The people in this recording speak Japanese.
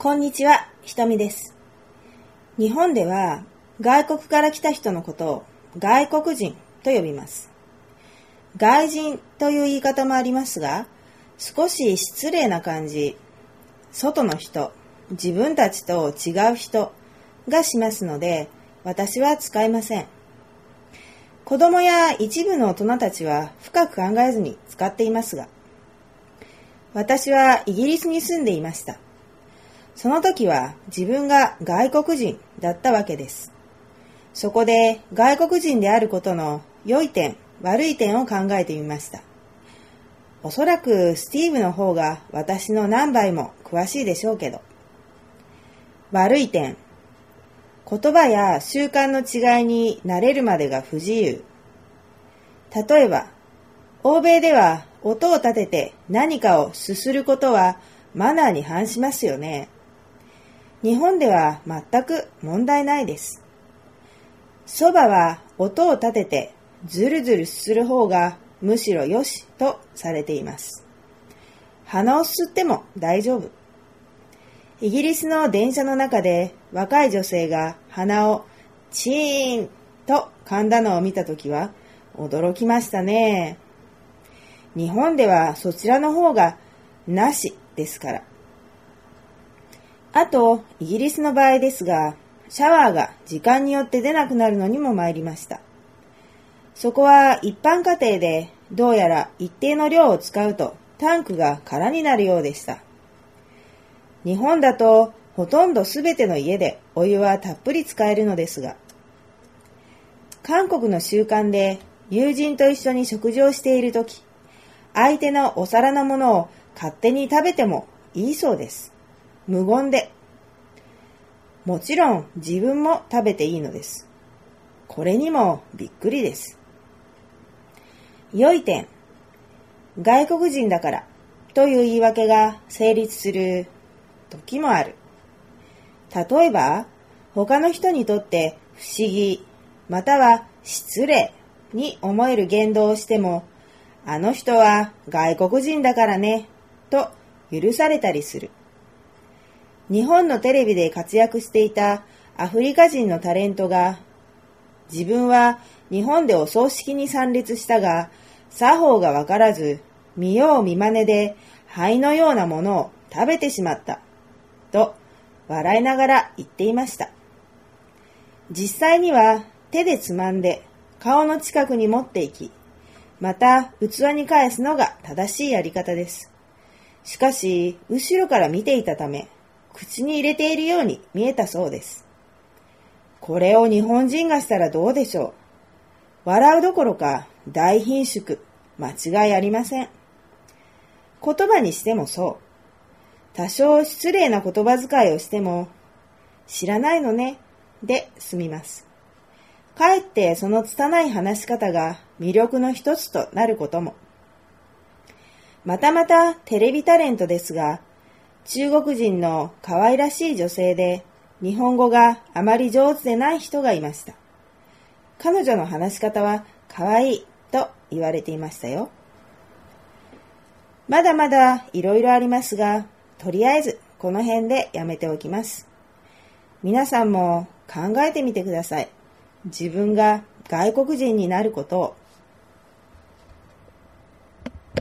こんにちは、ひとみです。日本では外国から来た人のことを外国人と呼びます。外人という言い方もありますが、少し失礼な感じ、外の人、自分たちと違う人がしますので、私は使いません。子供や一部の大人たちは深く考えずに使っていますが、私はイギリスに住んでいました。その時は自分が外国人だったわけです。そこで外国人であることの良い点、悪い点を考えてみました。おそらくスティーブの方が私の何倍も詳しいでしょうけど。悪い点。言葉や習慣の違いに慣れるまでが不自由。例えば、欧米では音を立てて何かをすすることはマナーに反しますよね。日本では全く問題ないです。蕎麦は音を立ててずるずるする方がむしろ良しとされています。鼻を吸っても大丈夫。イギリスの電車の中で若い女性が鼻をチーンと噛んだのを見たときは驚きましたね。日本ではそちらの方がなしですから。あと、イギリスの場合ですが、シャワーが時間によって出なくなるのにも参りました。そこは一般家庭でどうやら一定の量を使うとタンクが空になるようでした。日本だとほとんどすべての家でお湯はたっぷり使えるのですが、韓国の習慣で友人と一緒に食事をしているとき、相手のお皿のものを勝手に食べてもいいそうです。無言で。もちろん自分も食べていいのです。これにもびっくりです。良い点。外国人だからという言い訳が成立する時もある。例えば、他の人にとって不思議、または失礼に思える言動をしても、あの人は外国人だからね、と許されたりする。日本のテレビで活躍していたアフリカ人のタレントが、自分は日本でお葬式に参列したが、作法がわからず、見よう見まねで灰のようなものを食べてしまった。と、笑いながら言っていました。実際には手でつまんで顔の近くに持っていき、また器に返すのが正しいやり方です。しかし、後ろから見ていたため、口に入れているように見えたそうです。これを日本人がしたらどうでしょう？笑うどころか大貧縮、間違いありません。言葉にしてもそう。多少失礼な言葉遣いをしても、知らないのね、で済みます。かえってその拙い話し方が魅力の一つとなることも。またまたテレビタレントですが、中国人の可愛らしい女性で、日本語があまり上手でない人がいました。彼女の話し方は可愛いと言われていましたよ。まだまだいろいろありますが、とりあえずこの辺でやめておきます。皆さんも考えてみてください。自分が外国人になることを。